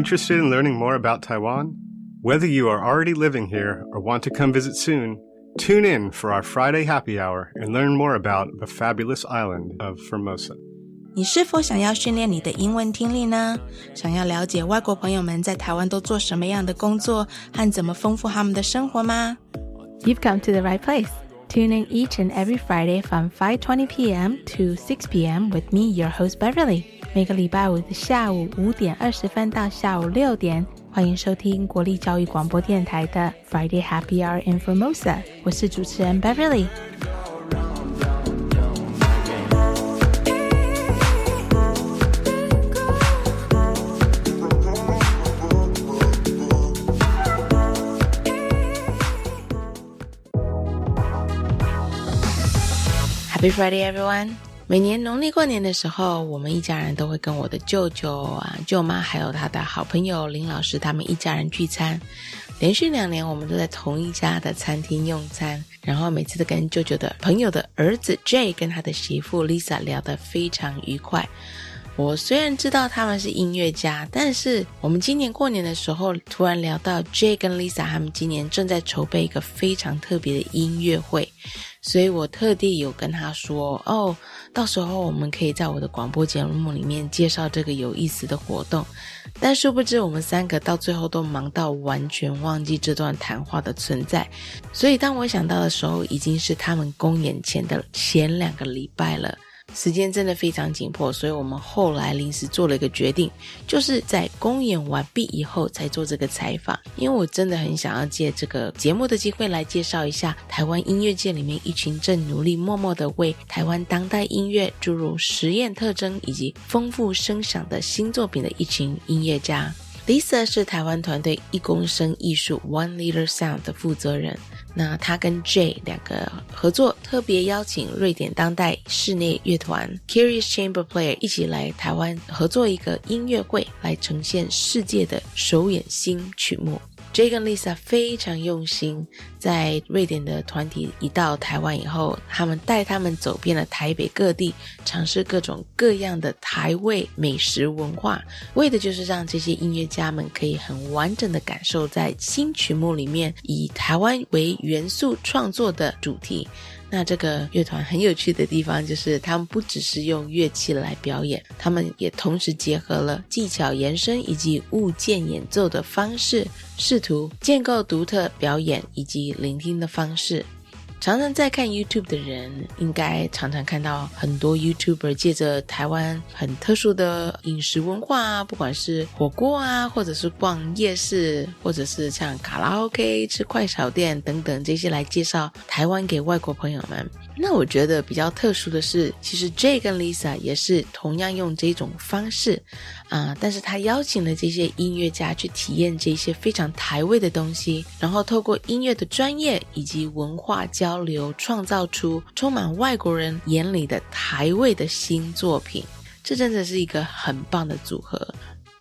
Interested in learning more about Taiwan? Whether you are already living here or want to come visit soon, tune in for our Friday happy hour and learn more about the fabulous island of Formosa. 你是否想要训练你的英文听力呢？想要了解外国朋友们在台湾都做什么样的工作和怎么丰富他们的生活吗？You've come to the right place. Tune in each and every Friday from 5:20 p.m. to 6 p.m. with me, your host Beverly. 每个礼拜五的下午五点二十分到下午六点，欢迎收听国立教育广播电台的 Friday Happy Hour in Formosa。我是主持人 Beverly。Happy Friday, everyone! 每年农历过年的时候，我们一家人都会跟我的舅舅啊、舅妈，还有他的好朋友林老师他们一家人聚餐。连续两年，我们都在同一家的餐厅用餐，然后每次都跟舅舅的朋友的儿子 J 跟他的媳妇 Lisa 聊得非常愉快。我虽然知道他们是音乐家，但是我们今年过年的时候突然聊到 J 跟 Lisa 他们今年正在筹备一个非常特别的音乐会。所以我特地有跟他说哦，到时候我们可以在我的广播节目里面介绍这个有意思的活动。但殊不知，我们三个到最后都忙到完全忘记这段谈话的存在。所以当我想到的时候，已经是他们公演前的前两个礼拜了。时间真的非常紧迫，所以我们后来临时做了一个决定，就是在公演完毕以后才做这个采访。因为我真的很想要借这个节目的机会来介绍一下台湾音乐界里面一群正努力默默的为台湾当代音乐注入实验特征以及丰富声响的新作品的一群音乐家。Lisa 是台湾团队一公升艺术 One Liter Sound 的负责人。那他跟 J 两个合作，特别邀请瑞典当代室内乐团 Curious Chamber Player 一起来台湾合作一个音乐会，来呈现世界的首演新曲目。J 跟 Lisa 非常用心，在瑞典的团体一到台湾以后，他们带他们走遍了台北各地，尝试各种各样的台味美食文化，为的就是让这些音乐家们可以很完整的感受在新曲目里面以台湾为元素创作的主题。那这个乐团很有趣的地方就是，他们不只是用乐器来表演，他们也同时结合了技巧延伸以及物件演奏的方式，试图建构独特表演以及聆听的方式。常常在看 YouTube 的人，应该常常看到很多 YouTuber 借着台湾很特殊的饮食文化啊，不管是火锅啊，或者是逛夜市，或者是像卡拉 OK、吃快炒店等等这些来介绍台湾给外国朋友们。那我觉得比较特殊的是，其实 J 跟 Lisa 也是同样用这种方式，啊，但是他邀请了这些音乐家去体验这些非常台味的东西，然后透过音乐的专业以及文化交流，创造出充满外国人眼里的台味的新作品。这真的是一个很棒的组合。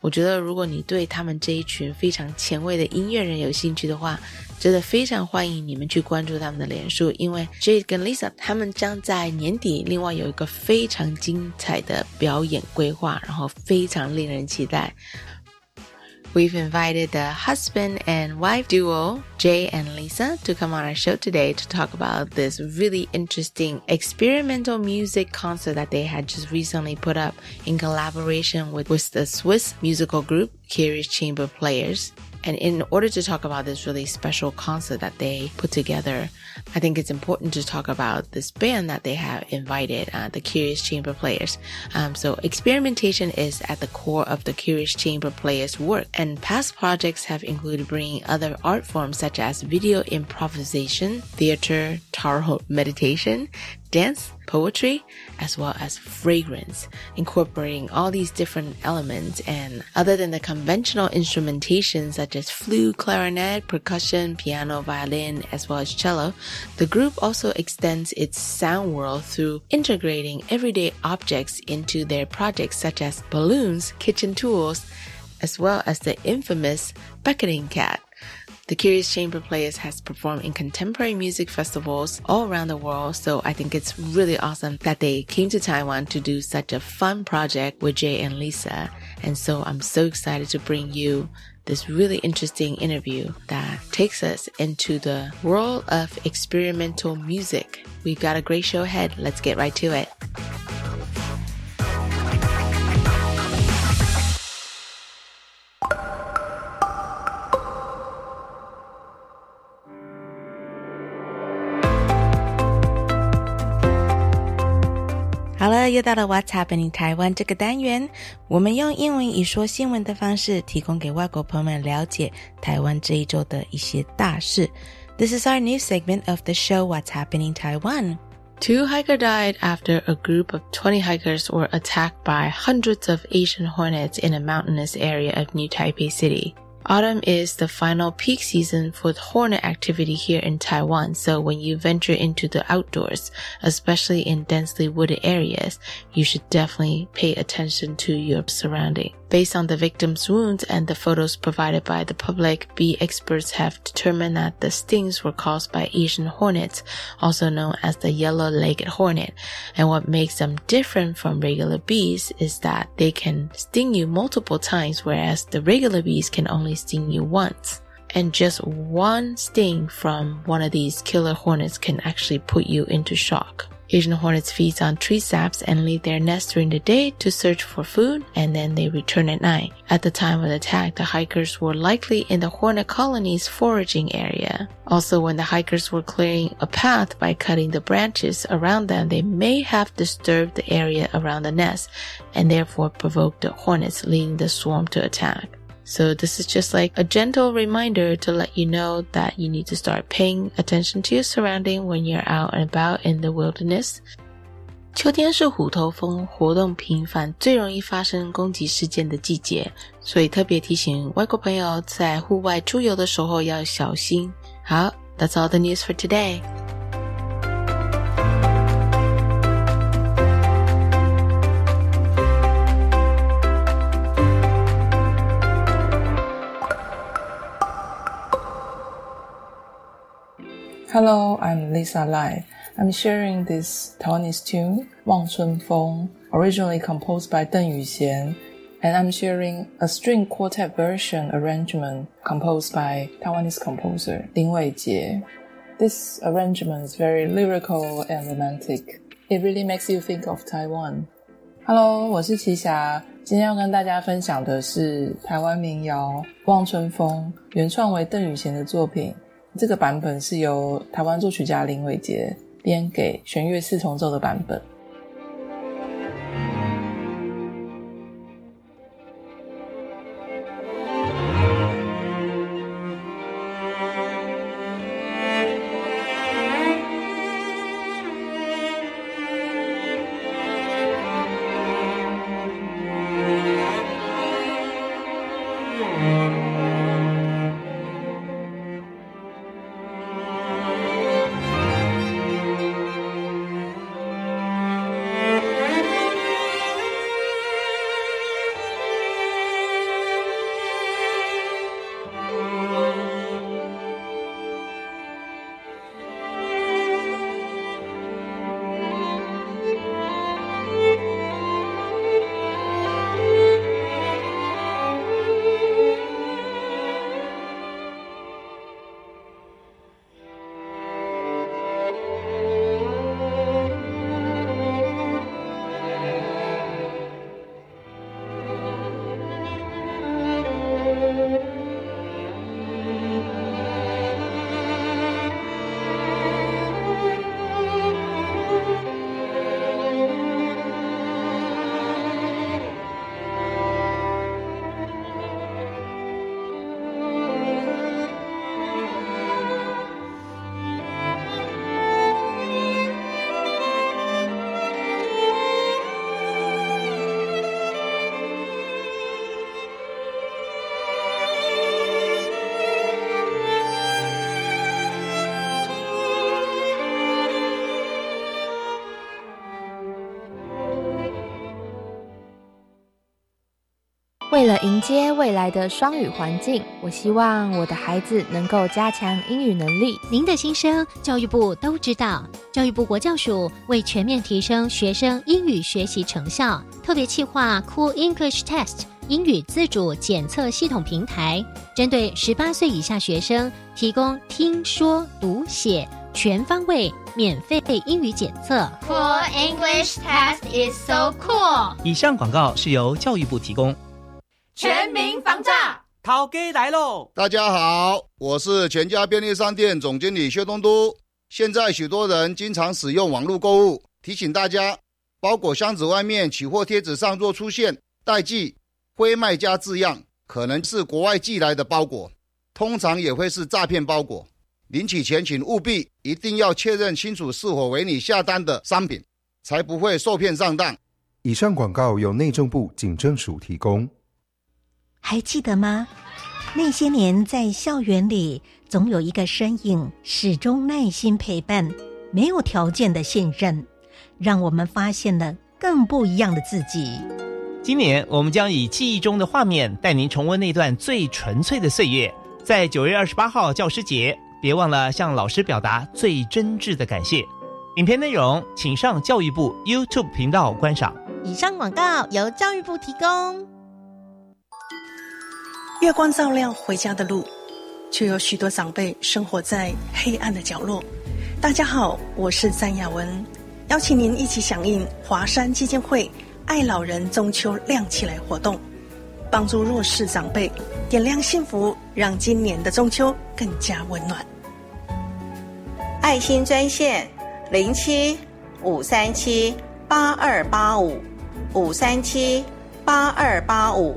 我觉得，如果你对他们这一群非常前卫的音乐人有兴趣的话，真的非常欢迎你们去关注他们的脸书，因为 Jade 跟 Lisa 他们将在年底另外有一个非常精彩的表演规划，然后非常令人期待。We've invited the husband and wife duo, Jay and Lisa, to come on our show today to talk about this really interesting experimental music concert that they had just recently put up in collaboration with, with the Swiss musical group, Curious Chamber Players. And in order to talk about this really special concert that they put together, I think it's important to talk about this band that they have invited, uh, the Curious Chamber Players. Um, so experimentation is at the core of the Curious Chamber Players work and past projects have included bringing other art forms such as video improvisation, theater, tarot meditation, dance, poetry, as well as fragrance, incorporating all these different elements. And other than the conventional instrumentation such as flute, clarinet, percussion, piano, violin, as well as cello, the group also extends its sound world through integrating everyday objects into their projects such as balloons, kitchen tools, as well as the infamous beckoning cat. The Curious Chamber Players has performed in contemporary music festivals all around the world, so I think it's really awesome that they came to Taiwan to do such a fun project with Jay and Lisa. And so I'm so excited to bring you this really interesting interview that takes us into the world of experimental music. We've got a great show ahead. Let's get right to it. 又到了 What's Happening 台湾这个单元，我们用英文以说新闻的方式，提供给外国朋友们了解台湾这一周的一些大事。This is our new segment of the show What's Happening Taiwan. Two hikers died after a group of 20 hikers were attacked by hundreds of Asian hornets in a mountainous area of New Taipei City. Autumn is the final peak season for the hornet activity here in Taiwan. So when you venture into the outdoors, especially in densely wooded areas, you should definitely pay attention to your surrounding. Based on the victim's wounds and the photos provided by the public, bee experts have determined that the stings were caused by Asian hornets, also known as the yellow-legged hornet. And what makes them different from regular bees is that they can sting you multiple times, whereas the regular bees can only sting you once. And just one sting from one of these killer hornets can actually put you into shock. Asian hornets feed on tree saps and leave their nest during the day to search for food, and then they return at night. At the time of the attack, the hikers were likely in the hornet colony's foraging area. Also, when the hikers were clearing a path by cutting the branches around them, they may have disturbed the area around the nest and therefore provoked the hornets, leading the swarm to attack. So this is just like a gentle reminder to let you know that you need to start paying attention to your surrounding when you're out and about in the wilderness. 秋天是虎头蜂活动频繁、最容易发生攻击事件的季节，所以特别提醒外国朋友在户外出游的时候要小心。好，That's all the news for today. Hello, I'm Lisa Lai. I'm sharing this Taiwanese tune, Wang Chun Feng, originally composed by Deng Yuxian, and I'm sharing a string quartet version arrangement composed by Taiwanese composer Lin Weijie. This arrangement is very lyrical and romantic. It really makes you think of Taiwan. Hello，我是奇霞，今天要跟大家分享的是台湾民谣《望春风》，原创为邓雨贤的作品。这个版本是由台湾作曲家林伟杰编给弦乐四重奏的版本。为了迎接未来的双语环境，我希望我的孩子能够加强英语能力。您的心声，教育部都知道。教育部国教署为全面提升学生英语学习成效，特别企划 Cool English Test。英语自主检测系统平台，针对十八岁以下学生提供听说读写全方位免费英语检测。Cool English test is so cool。以上广告是由教育部提供。全民防诈。涛哥来喽！大家好，我是全家便利商店总经理薛东都。现在许多人经常使用网络购物，提醒大家，包裹箱子外面取货贴纸上若出现代寄、非卖家字样，可能是国外寄来的包裹，通常也会是诈骗包裹。领取前请务必一定要确认清楚是否为你下单的商品，才不会受骗上当。以上广告由内政部警政署提供。还记得吗？那些年在校园里，总有一个身影始终耐心陪伴，没有条件的信任，让我们发现了更不一样的自己。今年我们将以记忆中的画面带您重温那段最纯粹的岁月。在九月二十八号教师节，别忘了向老师表达最真挚的感谢。影片内容请上教育部 YouTube 频道观赏。以上广告由教育部提供。月光照亮回家的路，却有许多长辈生活在黑暗的角落。大家好，我是詹雅文，邀请您一起响应华山基金会“爱老人中秋亮起来”活动，帮助弱势长辈点亮幸福，让今年的中秋更加温暖。爱心专线零七五三七八二八五五三七八二八五。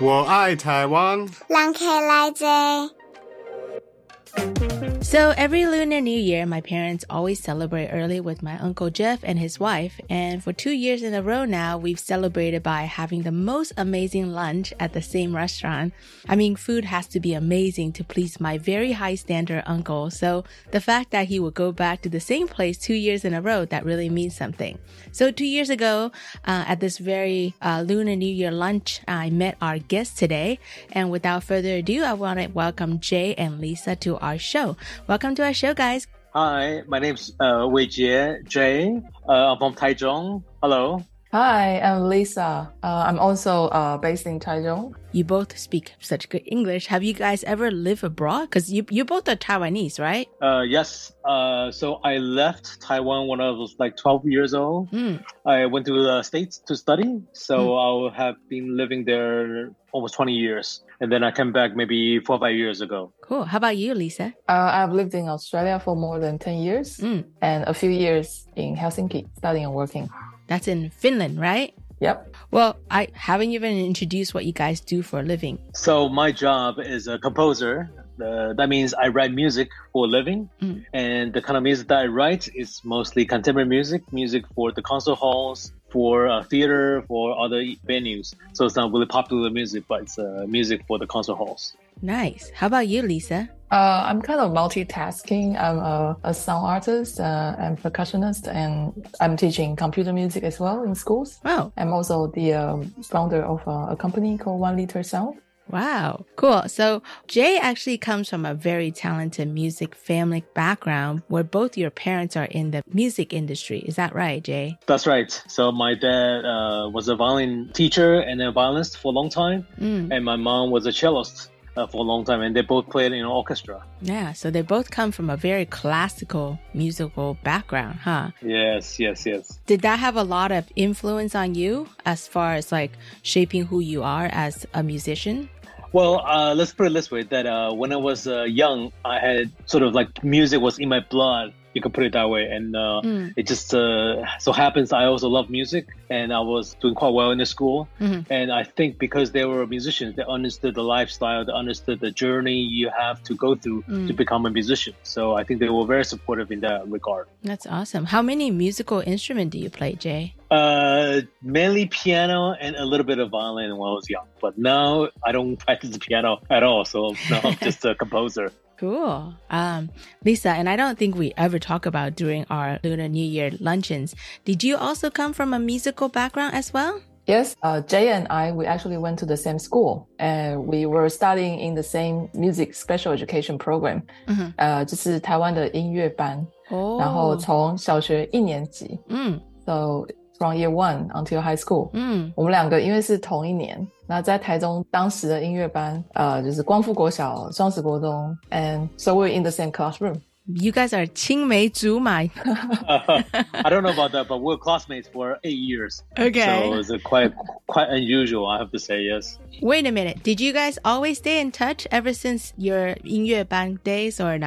我爱台湾。来 So every Lunar New Year, my parents always celebrate early with my Uncle Jeff and his wife. And for two years in a row now, we've celebrated by having the most amazing lunch at the same restaurant. I mean, food has to be amazing to please my very high standard uncle. So the fact that he would go back to the same place two years in a row, that really means something. So two years ago, uh, at this very uh, Lunar New Year lunch, I met our guests today. And without further ado, I want to welcome Jay and Lisa to our show. Welcome to our show, guys. Hi, my name's uh, Wei Jie Jay. Uh, I'm from Taichung. Hello. Hi, I'm Lisa. Uh, I'm also uh, based in Taichung. You both speak such good English. Have you guys ever lived abroad? Because you you both are Taiwanese, right? Uh, yes. Uh, so I left Taiwan when I was like 12 years old. Mm. I went to the States to study. So Mm. I have been living there almost 20 years. And then I came back maybe four or five years ago. Cool. How about you, Lisa? Uh, I've lived in Australia for more than 10 years Mm. and a few years in Helsinki, studying and working. That's in Finland, right? Yep. Well, I haven't even introduced what you guys do for a living. So my job is a composer. Uh, that means I write music for a living, Mm. and the kind of music that I write is mostly contemporary music, music for the concert halls, for uh, theater, for other venues. So it's not really popular music, but it's uh, music for the concert halls. Nice. How about you, Lisa? Uh, I'm kind of multitasking. I'm a, a sound artist uh, and percussionist, and I'm teaching computer music as well in schools. Wow. I'm also the um, founder of uh, a company called One Litre Sound. Wow. Cool. So Jay actually comes from a very talented music family background where both your parents are in the music industry. Is that right, Jay? That's right. So my dad uh, was a violin teacher and a violinist for a long time, Mm. and my mom was a cellist uh, for a long time, and they both played in an orchestra. Yeah. So they both come from a very classical musical background, huh? Yes, yes, yes. Did that have a lot of influence on you as far as like shaping who you are as a musician? Well, uh, let's put it this way: that uh, when I was uh, young, I had sort of like music was in my blood. You could put it that way. And uh, Mm. it just uh, so happens I also love music, and I was doing quite well in the school. Mhm. And I think because they were musicians, they understood the lifestyle, they understood the journey you have to go through Mm. to become a musician. So I think they were very supportive in that regard. That's awesome. How many musical instrument do you play, Jay? Uh, mainly piano and a little bit of violin when I was young. But now I don't practice the piano at all. So now I'm just a composer. Cool. Um, Lisa, and I don't think we ever talk about during our Lunar New Year luncheons. Did you also come from a musical background as well? Yes, uh, Jay and I, we actually went to the same school and we were studying in the same music special education program. 嗯哼呃，就是台湾的音乐班，哦然后从小学一年级，嗯，so from year one until high school，嗯，我们两个因为是同一年，那在台中当时的音乐班，呃，就是光复国小、双实国中，and so we're in the same classroom. You guys are 青梅竹马。 I don't know about that, but we're classmates for eight years. Okay. So it's a quite quite unusual, I have to say. Yes. Wait a minute. Did you guys always stay in touch ever since your 音乐班 days or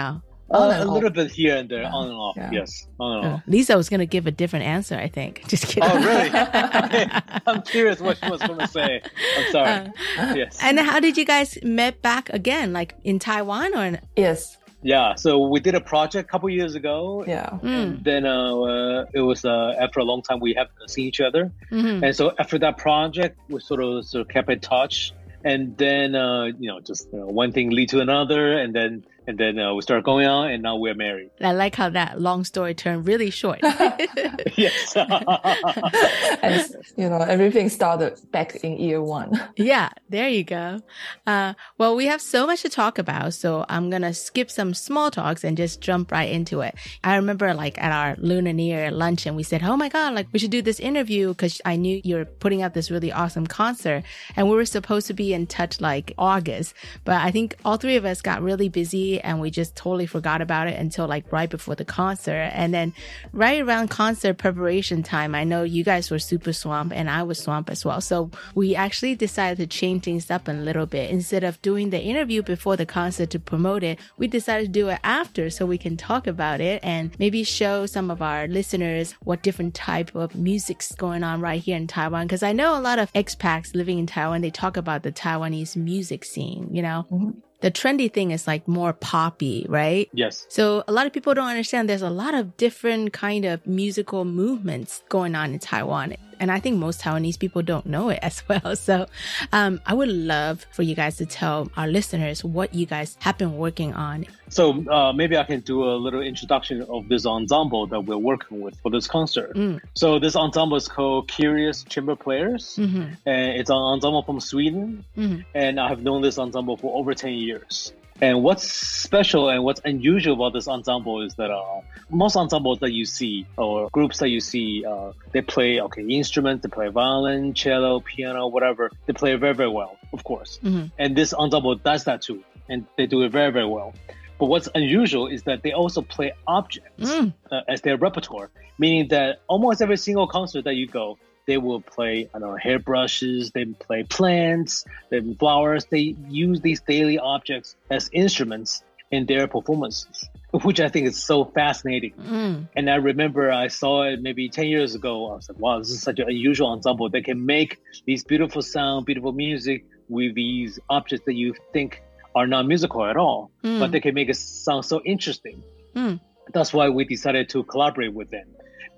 No? Uh, a little bit here and there, on and off. Yeah. Yes, on and Uh, off. Lisa was going to give a different answer, I think. Just kidding. Oh, really? I'm curious what she was going to say. I'm sorry. yes. And how did you guys met back again? Like in Taiwan or? Yes. Yeah, so we did a project a couple years ago. Yeah. Mm. And then uh, uh, it was uh, after a long time we haven't seen each other. Mhm. And so after that project, we sort of sort of kept in touch. And then uh, you know, just uh, one thing lead to another, and then and then uh, we started going on, and now we're married. I like how that long story turned really short. yes. and you know, everything started back in year one. yeah, there you go. Uh, well, we have so much to talk about, so I'm gonna skip some small talks and just jump right into it. I remember like at our Lunar New Year luncheon, we said, "Oh my god, like we should do this interview because I knew you were putting up this really awesome concert, and we were supposed to be in touch like August, but I think all three of us got really busy and we just totally forgot about it until like right before the concert, and then right around concert preparation time, I know you guys were super swamped and I was swamped as well. So we actually decided to change things up a little bit. Instead of doing the interview before the concert to promote it, we decided to do it after so we can talk about it and maybe show some of our listeners what different type of music's going on right here in Taiwan. Cause I know a lot of expats living in Taiwan, they talk about the Taiwanese music scene, you know? Mm-hmm. The trendy thing is like more poppy, right? Yes. So a lot of people don't understand there's a lot of different kind of musical movements going on in Taiwan. And I think most Taiwanese people don't know it as well. So um, I would love for you guys to tell our listeners what you guys have been working on. So uh, maybe I can do a little introduction of this ensemble that we're working with for this concert. Mm. So this ensemble is called Curious Chamber Players, Mhm. and it's an ensemble from Sweden. Mhm. And I have known this ensemble for over ten years. And what's special and what's unusual about this ensemble is that uh, most ensembles that you see or groups that you see, uh, they play okay instruments, they play violin, cello, piano, whatever. They play very very well, of course. Mhm. And this ensemble does that too, and they do it very very well. But what's unusual is that they also play objects Mm. uh, as their repertoire, meaning that almost every single concert that you go, they will play, I don't know, hairbrushes, they play plants, they flowers. They use these daily objects as instruments in their performances, which I think is so fascinating. Mm. And I remember I saw it maybe 10 years ago. I was like, wow, this is such an unusual ensemble. They can make these beautiful sound, beautiful music with these objects that you think are not musical at all, Mm. but they can make it sound so interesting. Mm. That's why we decided to collaborate with them.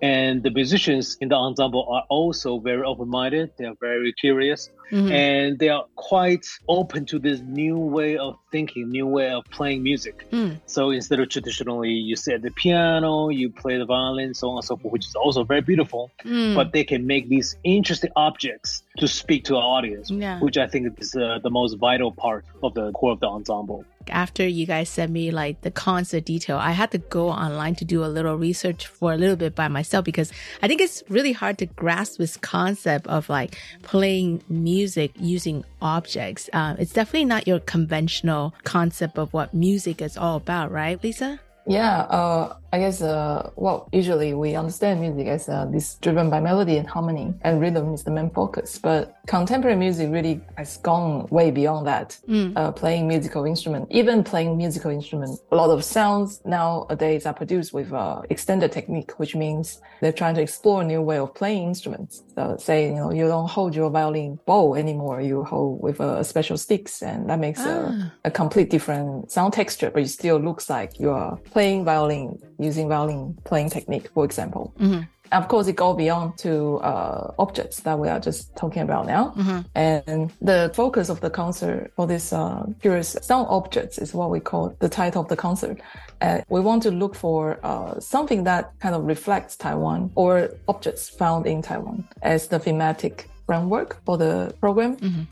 And the musicians in the ensemble are also very open-minded. They are very curious Mhm. and they are quite open to this new way of thinking, new way of playing music. Mm. So instead of traditionally you sit at the piano, you play the violin, so on and so forth, which is also very beautiful, Mm. but they can make these interesting objects to speak to our audience, Yeah. which I think is uh, the most vital part of the core of the ensemble. After you guys sent me like the concert detail, I had to go online to do a little research for a little bit by myself because I think it's really hard to grasp this concept of like playing music using objects. Um, it's definitely not your conventional concept of what music is all about, right, Lisa? Yeah, uh, I guess uh, well, usually we understand music as uh, this driven by melody and harmony, and rhythm is the main focus. But contemporary music really has gone way beyond that. Mm. Uh, playing musical instrument, even playing musical instrument, a lot of sounds nowadays are produced with uh, extended technique, which means they're trying to explore a new way of playing instruments. So say you know you don't hold your violin bow anymore, you hold with uh, special sticks, and that makes a, Ah. a complete different sound texture, but it still looks like you are playing violin using violin playing technique, for example. Mhm. Of course, it goes beyond to uh, objects that we are just talking about now. Mhm. And the focus of the concert for this uh, curious sound objects is what we call the title of the concert. Uh, we want to look for uh, something that kind of reflects Taiwan or objects found in Taiwan as the thematic framework for the program.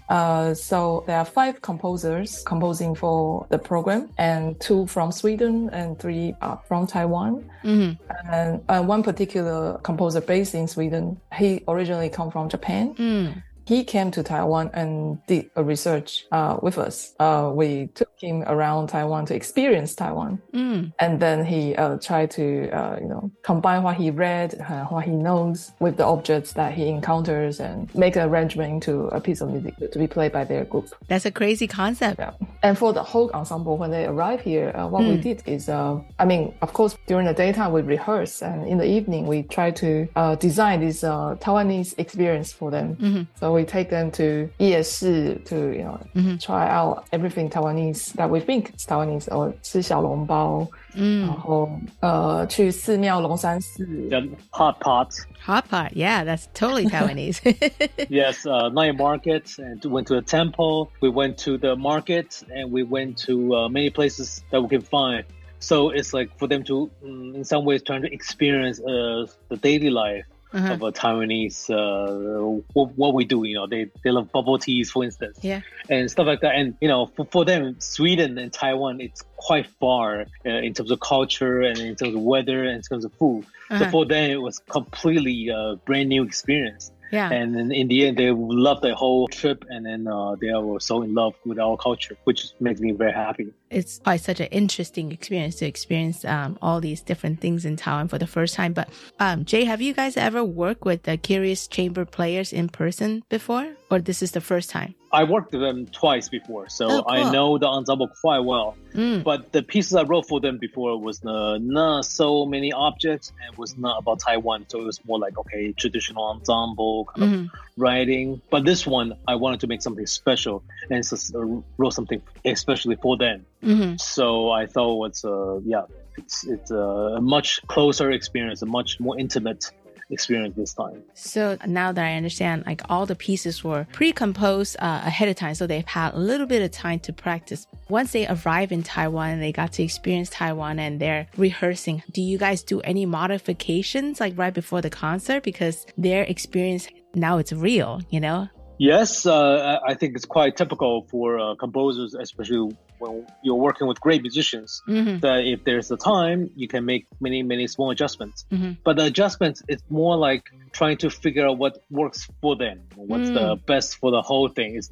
Uh, so there are five composers composing for the program, and two from Sweden and three are from Taiwan. Mhm. And uh, one particular composer based in Sweden, he originally come from Japan. Mm. He came to Taiwan and did a research uh, with us. Uh, we took him around Taiwan to experience Taiwan, Mm. and then he uh, tried to, uh, you know, combine what he read, uh, what he knows, with the objects that he encounters, and make an arrangement to a piece of music to be played by their group. That's a crazy concept. Yeah. And for the whole ensemble, when they arrive here, uh, what we Mm. did is, uh, I mean, of course, during the daytime we rehearse, and in the evening we try to uh, design this uh, Taiwanese experience for them. Mhm. So we take them to 夜市 to you know Mhm. try out everything Taiwanese that we think is Taiwanese, or 吃小笼包，嗯然后呃去寺庙龙山寺。 Yeah, hot pot. Hot pot. Yeah, that's totally Taiwanese. yes, uh, night market, and went to a temple. We went to the market, and we went to uh, many places that we can find. So it's like for them to, mm, in some ways, trying to experience uh, the daily life uh-huh. of a Taiwanese. Uh, what, what we do, you know, they they love bubble teas, for instance yeah. and stuff like that. And you know, for, for them, Sweden and Taiwan, it's quite far uh, in terms of culture and in terms of weather and in terms of food. Uh-huh. So for them, it was completely a brand new experience. Yeah. And then in the end, they loved the whole trip, and then uh, they were so in love with our culture, which makes me very happy. It's quite such an interesting experience to experience um, all these different things in Taiwan for the first time. But um, Jay, have you guys ever worked with the Curious Chamber players in person before, or this is the first time? I worked with them twice before, so Oh, I know the ensemble quite well. Mm. But the pieces I wrote for them before was uh, not so many objects and was not about Taiwan. So it was more like, okay, traditional ensemble kind of Mhm. writing. But this one, I wanted to make something special and so, uh, wrote something especially for them. Mhm. So I thought it's, uh, yeah, it's, it's a much closer experience, a much more intimate experience this time. So now that I understand, like all the pieces were pre-composed uh, ahead of time, so they've had a little bit of time to practice. Once they arrive in Taiwan, and they got to experience Taiwan, and they're rehearsing. Do you guys do any modifications like right before the concert because their experience now it's real, you know? Yes, uh, I I think it's quite typical for uh, composers, especially when you're working with great musicians, Mhm. that if there's the time, you can make many, many small adjustments. Mhm. But the adjustments, it's more like trying to figure out what works for them, what's the Mm. best for the whole thing. It's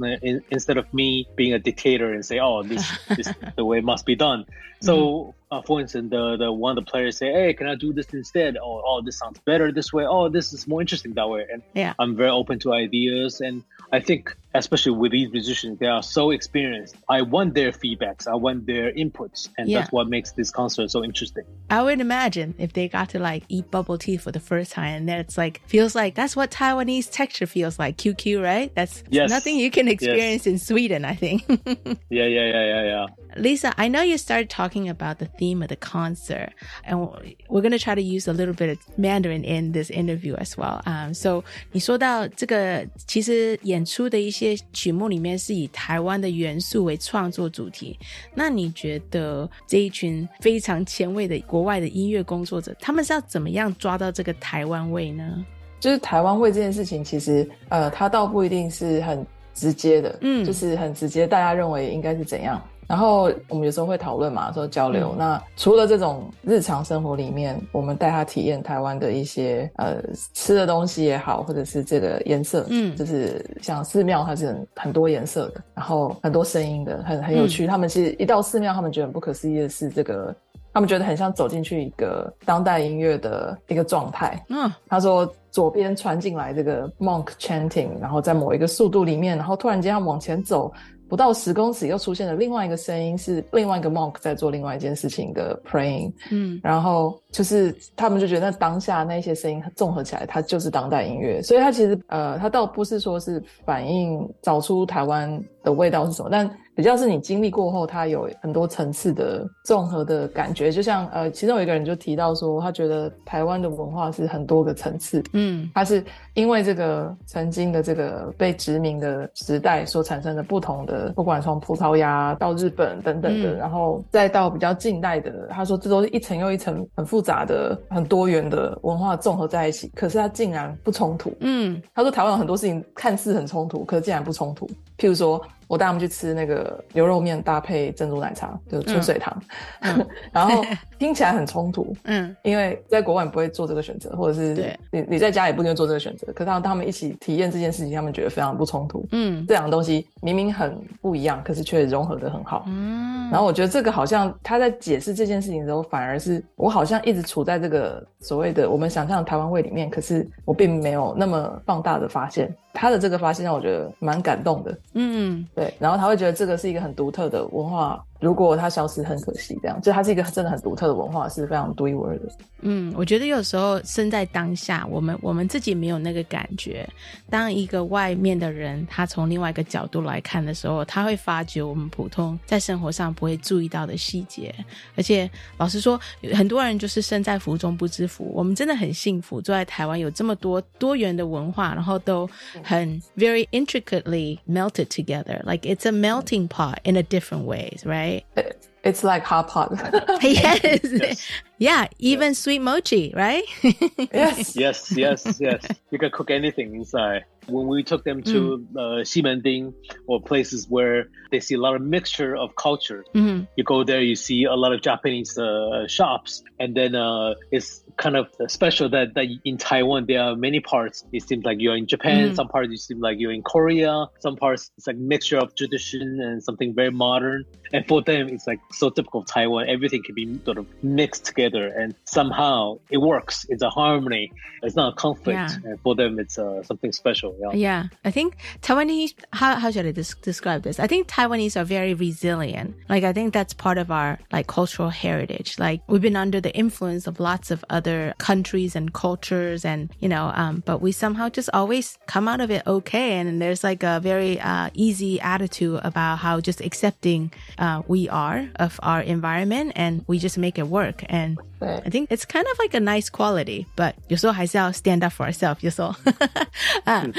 instead of me being a dictator and say, "Oh, this, this is the way it must be done." So, uh, for instance, the the one of the players say, "Hey, can I do this instead?" Oh, oh, this sounds better this way. Oh, this is more interesting that way. And Yeah. I'm very open to ideas, and I think especially with these musicians, they are so experienced. I want their feedbacks, I want their inputs, and Yeah. that's what makes this concert so interesting. I would imagine if they got to like eat bubble tea for the first time, and then it's like feels like that's what Taiwanese texture feels like. QQ, right? That's Yes. nothing you can Yes. experience in Sweden, I think. Yeah, yeah, yeah, yeah, yeah. Lisa, I know you started talking about the theme of the concert, and we're going to try to use a little bit of Mandarin in this interview as well. Um, so 你说到这个，其实演出的一些曲目里面是以台湾的元素为创作主题。那你觉得这一群非常前卫的国外的音乐工作者，他们是要怎么样抓到这个台湾味呢？就是台湾味这件事情，其实呃，它倒不一定是很直接的，嗯就是很直接，大家认为应该是怎样。 然后我们有时候会讨论嘛，说交流。嗯那除了这种日常生活里面，我们带他体验台湾的一些呃吃的东西也好，或者是这个颜色，嗯就是像寺庙它是很很多颜色的，然后很多声音的，很很有趣。他们其实一到寺庙，他们觉得很不可思议的是这个他们觉得很像走进去一个当代音乐的一个状态。嗯，他说左边传进来这个 monk chanting，然后在某一个速度里面，然后突然间要往前走。不到十公尺，又出现了另外一个声音，是另外一个 monk 在做另外一件事情的 praying。嗯，然后就是他们就觉得当下那些声音综合起来，它就是当代音乐。所以它其实呃，它倒不是说是反映找出台湾的味道是什么，但比较是你经历过后，它有很多层次的综合的感觉。就像呃，其中有一个人就提到说，他觉得台湾的文化是很多个层次。嗯，它是因为这个曾经的这个被殖民的时代所产生的不同的。不管从葡萄牙到日本等等的，然后再到比较近代的，他说这都是一层又一层很复杂的、很多元的文化综合在一起，可是它竟然不冲突。嗯，他说台湾有很多事情看似很冲突，可是竟然不冲突。譬如说。我带他们去吃那个牛肉面搭配珍珠奶茶，就是春水堂，然后听起来很冲突，嗯，因为在国外你不会做这个选择，或者是你你在家也不一定做这个选择，可是他们一起体验这件事情，他们觉得非常不冲突，嗯，这两个东西明明很不一样，可是却融合的很好，嗯，然后我觉得这个好像他在解释这件事情的时候，反而是我好像一直处在这个所谓的我们想象的台湾味里面，可是我并没有那么放大的发现。他的这个发现让我觉得蛮感动的，嗯，对，然后他会觉得这个是一个很独特的文化。如果它消失，很可惜。这样，就它是一个真的很独特的文化，是非常独一无二的。嗯，我觉得有时候身在当下，我们我们自己没有那个感觉。当一个外面的人，他从另外一个角度来看的时候，他会发觉我们普通在生活上不会注意到的细节。而且，老实说，很多人就是身在福中不知福。我们真的很幸福，坐在台湾有这么多多元的文化，然后都很 very intricately melted together, like it's a melting pot in a different ways, right? It's like hot pot. yes. yes. Yeah, even sweet mochi, right? yes. Yes, yes, yes. You can cook anything inside. When we took them to mm. uh, Ximending or places where they see a lot of mixture of culture, mm-hmm. you go there, you see a lot of Japanese uh, shops, and then uh, it's kind of special that, that in Taiwan there are many parts. It seems like you're in Japan. Mm. Some parts you seem like you're in Korea. Some parts it's like mixture of tradition and something very modern. And for them, it's like so typical of Taiwan. Everything can be sort of mixed together, and somehow it works. It's a harmony. It's not a conflict. Yeah. And for them, it's uh, something special. Yeah. yeah. I think Taiwanese. How how should I des- describe this? I think Taiwanese are very resilient. Like I think that's part of our like cultural heritage. Like we've been under the influence of lots of other countries and cultures, and you know, um, but we somehow just always come out of it okay. And there's like a very uh, easy attitude about how just accepting uh, we are of our environment and we just make it work. And I think it's kind of like a nice quality, but you so high, stand up for ourselves. You so. uh,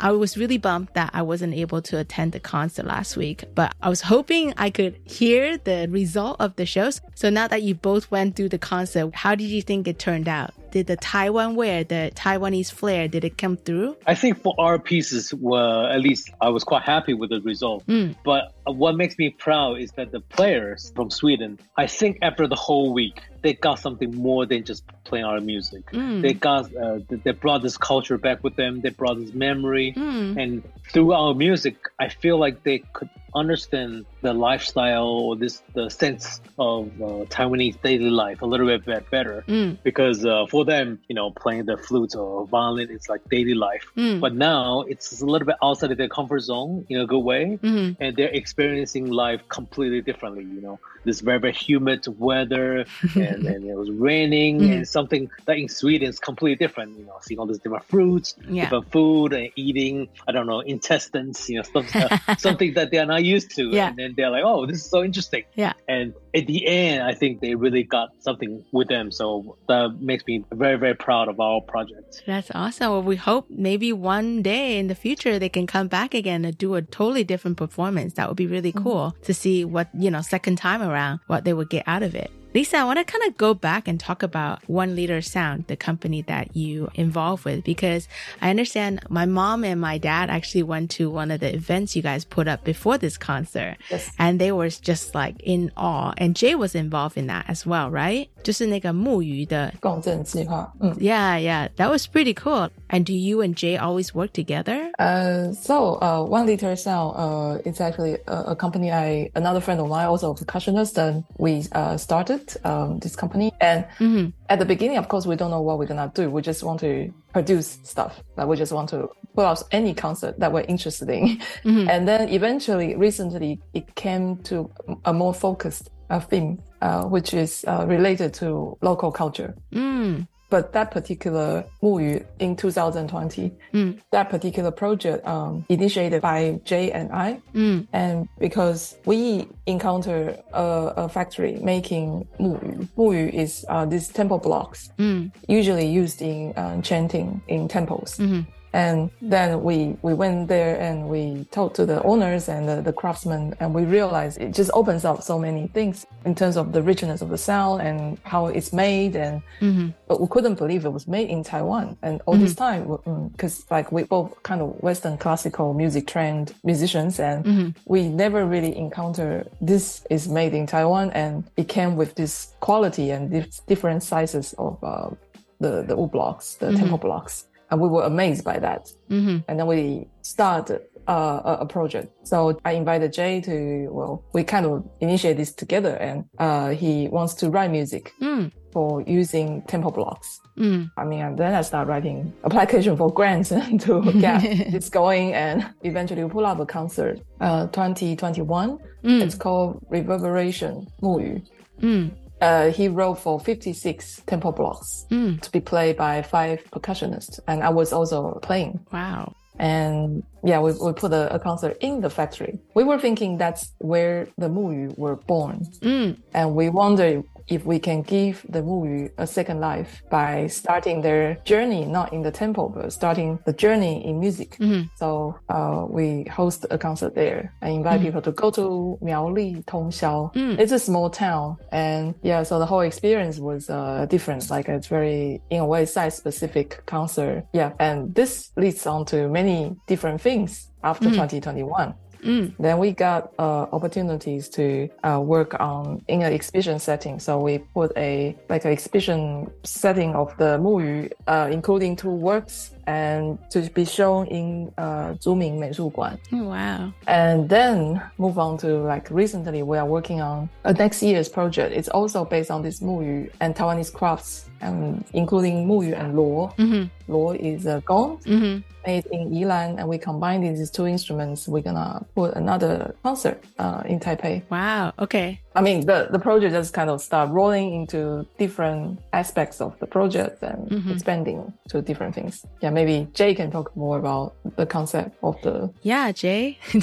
I was really bummed that I wasn't able to attend the concert last week, but I was hoping I could hear the result of the shows. So now that you both went through the concert, how did you think it turned out? Did the Taiwan wear, the Taiwanese flair, did it come through? I think for our pieces, were at least I was quite happy with the result. Mm. But what makes me proud is that the players from Sweden, I think after the whole week, they got something more than just playing our music. Mm. They got, uh, they brought this culture back with them. They brought this memory, mm. and through our music, I feel like they could understand the lifestyle or this the sense of uh, Taiwanese daily life a little bit better mm. because uh, for them, you know, playing the flute or violin, it's like daily life. Mm. But now it's a little bit outside of their comfort zone in a good way, mm-hmm. and they're experiencing life completely differently. You know, this very very humid weather, and, and it was raining, Mm. and something that in Sweden is completely different. You know, seeing all these different fruits, Yeah. different food, and eating. I don't know intestines. You know, stuff, uh, something that they are not used to. Yeah. And then they're like, oh, this is so interesting. Yeah. And at the end, I think they really got something with them. So that makes me very, very proud of our project. That's awesome. Well, we hope maybe one day in the future they can come back again and do a totally different performance. That would be really mm-hmm. cool to see what, you know, second time around, what they would get out of it. Lisa, I want to kind of go back and talk about One Litre Sound, the company that you involved with, because I understand my mom and my dad actually went to one of the events you guys put up before this concert. Yes. And they were just like in awe. And Jay was involved in that as well, right? 就是那个木鱼的共振计划。嗯，Yeah, mm. yeah, that was pretty cool. And do you and Jay always work together? Uh, so uh, One Litre Sound, uh, it's actually a, a company I another friend of mine, also a percussionist, and we uh started um, this company. And mm-hmm. at the beginning of course we don't know what we're gonna do. We just want to produce stuff like we just want to put out any concert that we're interested in. Mm-hmm. and then eventually recently it came to a more focused uh, theme uh, which is uh, related to local culture. Mm but that particular movie in 2020, mm. that particular project um, initiated by Jay and I, mm. and because we encounter a, a factory making muyu. Muyu is uh, these temple blocks, mm. usually used in uh, chanting in temples. -hmm. And then we, we went there and we talked to the owners and the, the craftsmen and we realized it just opens up so many things in terms of the richness of the sound and how it's made. And, mm-hmm. but we couldn't believe it was made in Taiwan. And all mm-hmm. this time, because mm, like we both kind of Western classical music trained musicians and mm-hmm. we never really encounter this is made in Taiwan and it came with this quality and dif- different sizes of, uh, the, the wood blocks, the temple blocks and we were amazed by that. Mm-hmm. And then we started uh, a, project. So I invited Jay to, well, we kind of initiate this together and, uh, he wants to write music mm. for using temple blocks. Mm. I mean, and then I start writing application for grants to get this going and eventually pull up a concert, uh, 2021. Mm. It's called Reverberation 木鱼. Mm uh, he wrote for 56 temple blocks mm. to be played by five percussionists. And I was also playing. Wow. And yeah, we, we put a, a concert in the factory. We were thinking that's where the Muyu were born. Mm. And we wondered if we can give the Muyu a second life by starting their journey, not in the temple, but starting the journey in music. Mm-hmm. So uh, we host a concert there and invite mm-hmm. people to go to Miaoli Tongxiao. Mm. It's a small town. And yeah, so the whole experience was uh, different. Like it's very, in a way, site specific concert. Yeah. And this leads on to many different things after Mm. 2021. Mm. Then we got uh, opportunities to uh, work on in an exhibition setting. So we put a like an exhibition setting of the Muyu, uh, including two works, and to be shown in uh, Zhuming Meishuguan. Oh, wow. And then move on to like recently we are working on a next year's project. It's also based on this Muyu and Taiwanese crafts, um, including Muyu and Luo. Mm-hmm. Luo is uh, a gong mm-hmm. made in Yilan and we combined these two instruments. We're gonna put another concert uh, in Taipei. Wow. Okay. I mean, the, the project just kind of start rolling into different aspects of the project and Mhm. expanding to different things. Yeah, maybe Jay can talk more about the concept of the. Yeah, Jay.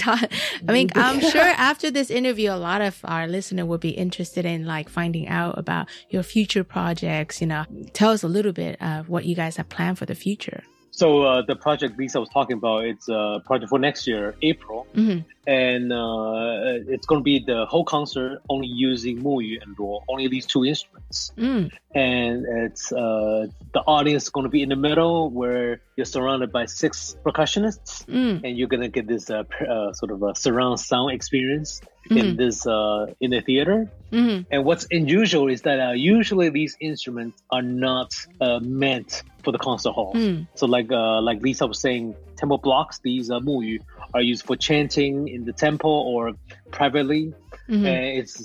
I mean, I'm sure after this interview, a lot of our listener would be interested in like finding out about your future projects. You know, tell us a little bit of what you guys have planned for the future. So uh, the project Lisa was talking about, it's a project for next year, April, Mhm. And uh, it's going to be the whole concert only using Muyu and Luo, only these two instruments. Mm. And it's uh, the audience is going to be in the middle where you're surrounded by six percussionists, Mm. and you're going to get this uh, uh, sort of a surround sound experience in Mhm. this uh, in the theater. Mhm. And what's unusual is that uh, usually these instruments are not uh, meant for the concert hall. Mm. So like uh, like Lisa was saying, temple blocks, these uh, muyu are used for chanting in the temple or privately. Mhm. And it's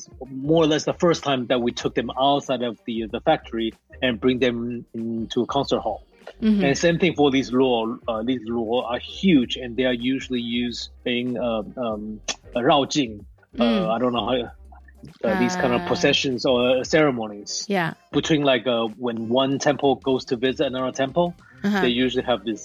more or less the first time that we took them outside of the the factory and bring them into a concert hall. Mhm. And same thing for these luo. Uh, these luo are huge, and they are usually used in uh, um, uh, raojing. Mm. Uh, I don't know how. Uh, these kind of Ah. processions or ceremonies Yeah. between like uh, when one temple goes to visit another temple, Uh-huh. they usually have this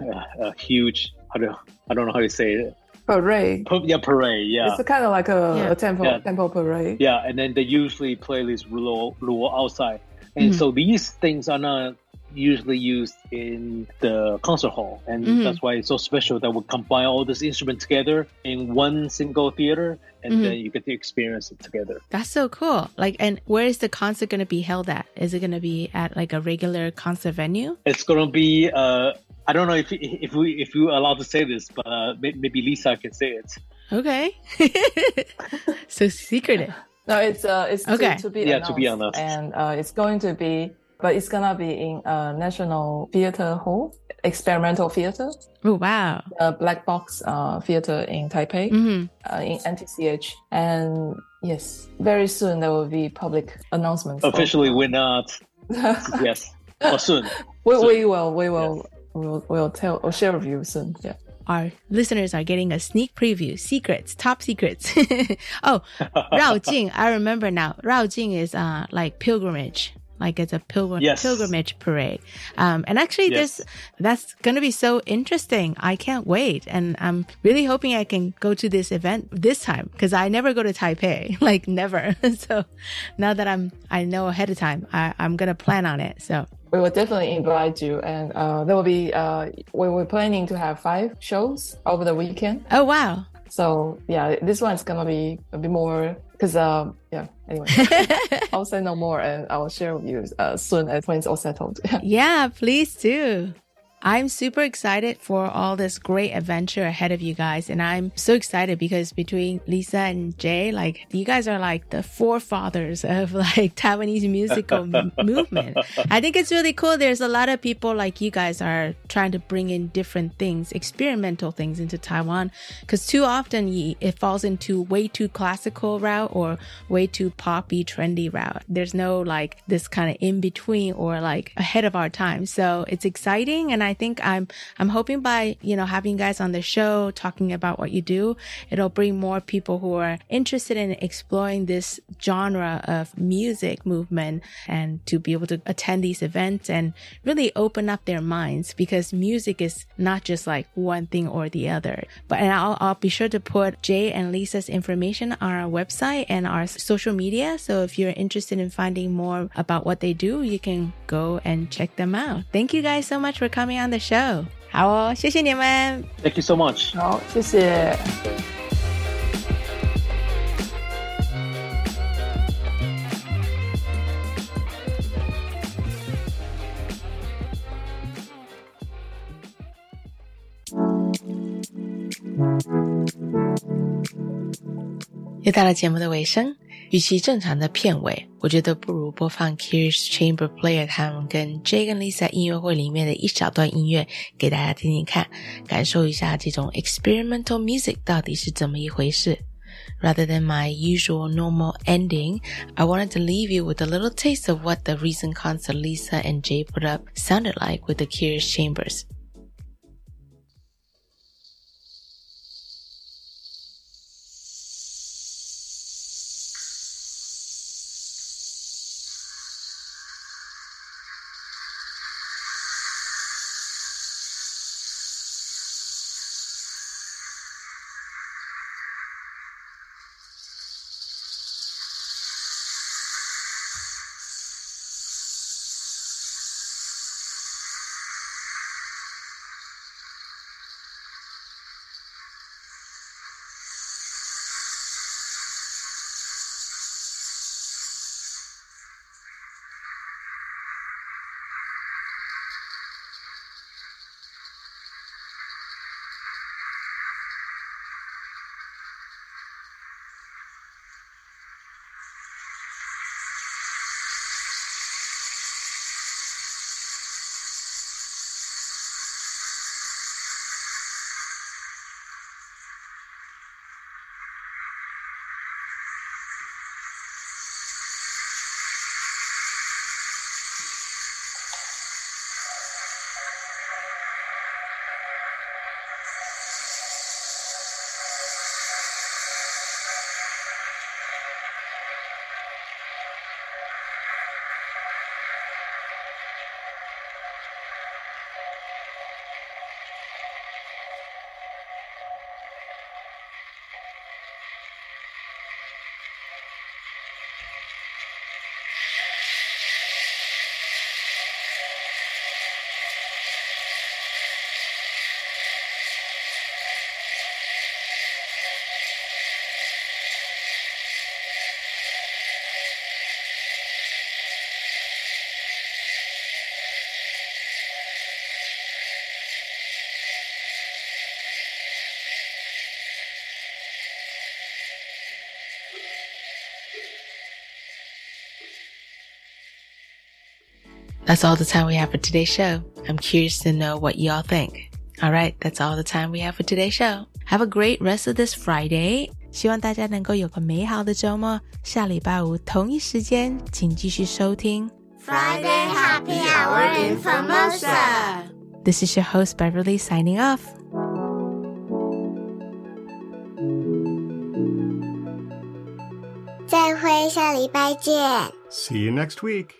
uh, uh, huge. How do I don't know how to say it. Parade. Pa- Yeah, parade. Yeah, It's kind of like a, Yeah. a temple Yeah. temple parade. yeah, and then they usually play this luo, luo outside, and Mhm. so these things are not usually used in the concert hall, and Mhm. that's why it's so special that we combine all these instruments together in one single theater, and Mhm. then you get to experience it together. That's so cool. Like, and where is the concert going to be held at? Is it going to be at like a regular concert venue? It's gonna be. Uh, I don't know if if we if you allowed to say this, but uh, maybe Lisa can say it. Okay. so secretive. No, it's uh, it's Okay. to, to be Yeah, to be announced. and uh, it's going to be, but it's gonna be in uh, National Theatre Hall, experimental theater, Oh, wow. A Black Box uh, Theater in Taipei, Mhm. uh, in NTCH, and yes, very soon there will be public announcements. of- Officially, we're not. yes. Or soon. we, soon. we will, we will, we will, we'll tell or share with you soon. Yeah. Our listeners are getting a sneak preview, secrets, top secrets. oh, Rao Jing, I remember now. Rao Jing is uh like pilgrimage. Like it's a pilgrim Yes. pilgrimage parade. Um and actually Yes. this that's gonna be so interesting. I can't wait. And I'm really hoping I can go to this event this time because I never go to Taipei. Like never. so now that I'm I know ahead of time, I, I'm gonna plan on it. So we will definitely invite you and uh, there will be uh, we were planning to have five shows over the weekend Oh wow. so yeah this one's gonna be a bit more because um yeah anyway i'll say no more and i'll share with you uh, soon as when it's all settled Yeah, please do. I'm super excited for all this great adventure ahead of you guys. And I'm so excited because between Lisa and Jay, like you guys are like the forefathers of like Taiwanese musical movement. I think it's really cool. There's a lot of people like you guys are trying to bring in different things, experimental things into Taiwan. Cause too often ye- it falls into way too classical route or way too poppy, trendy route. There's no like this kind of in between or like ahead of our time. So it's exciting. And I think I'm, I'm hoping by, you know, having you guys on the show, talking about what you do, it'll bring more people who are interested in exploring this genre of music movement and to be able to attend these events and really open up their minds because music is not just like one thing or the other. But and I'll, I'll be sure to put Jay and Lisa's information on our website and our social media. So if you're interested in finding more about what they do, you can go and check them out. Thank you guys so much for coming on the show. 好哦，谢谢你们。 Thank you so much. 好谢谢又到了节目的尾声， 与其正常的片尾，我觉得不如播放 Curious Chamber Player 他们跟 Jay 跟 Lisa 音乐会里面的一小段音乐给大家听听看，感受一下这种 experimental music 到底是怎么一回事。Rather than my usual normal ending, I wanted to leave you with a little taste of what the recent concert Lisa and Jay put up sounded like with the Curious Chambers. That's all the time we have for today's show. I'm curious to know what y'all think. All right, that's all the time we have for today's show. Have a great rest of this Friday. 希望大家能够有个美好的周末。下礼拜五同一时间，请继续收听 Friday Happy Hour in Formosa. This is your host Beverly signing off. 再会，下礼拜见。 See you next week.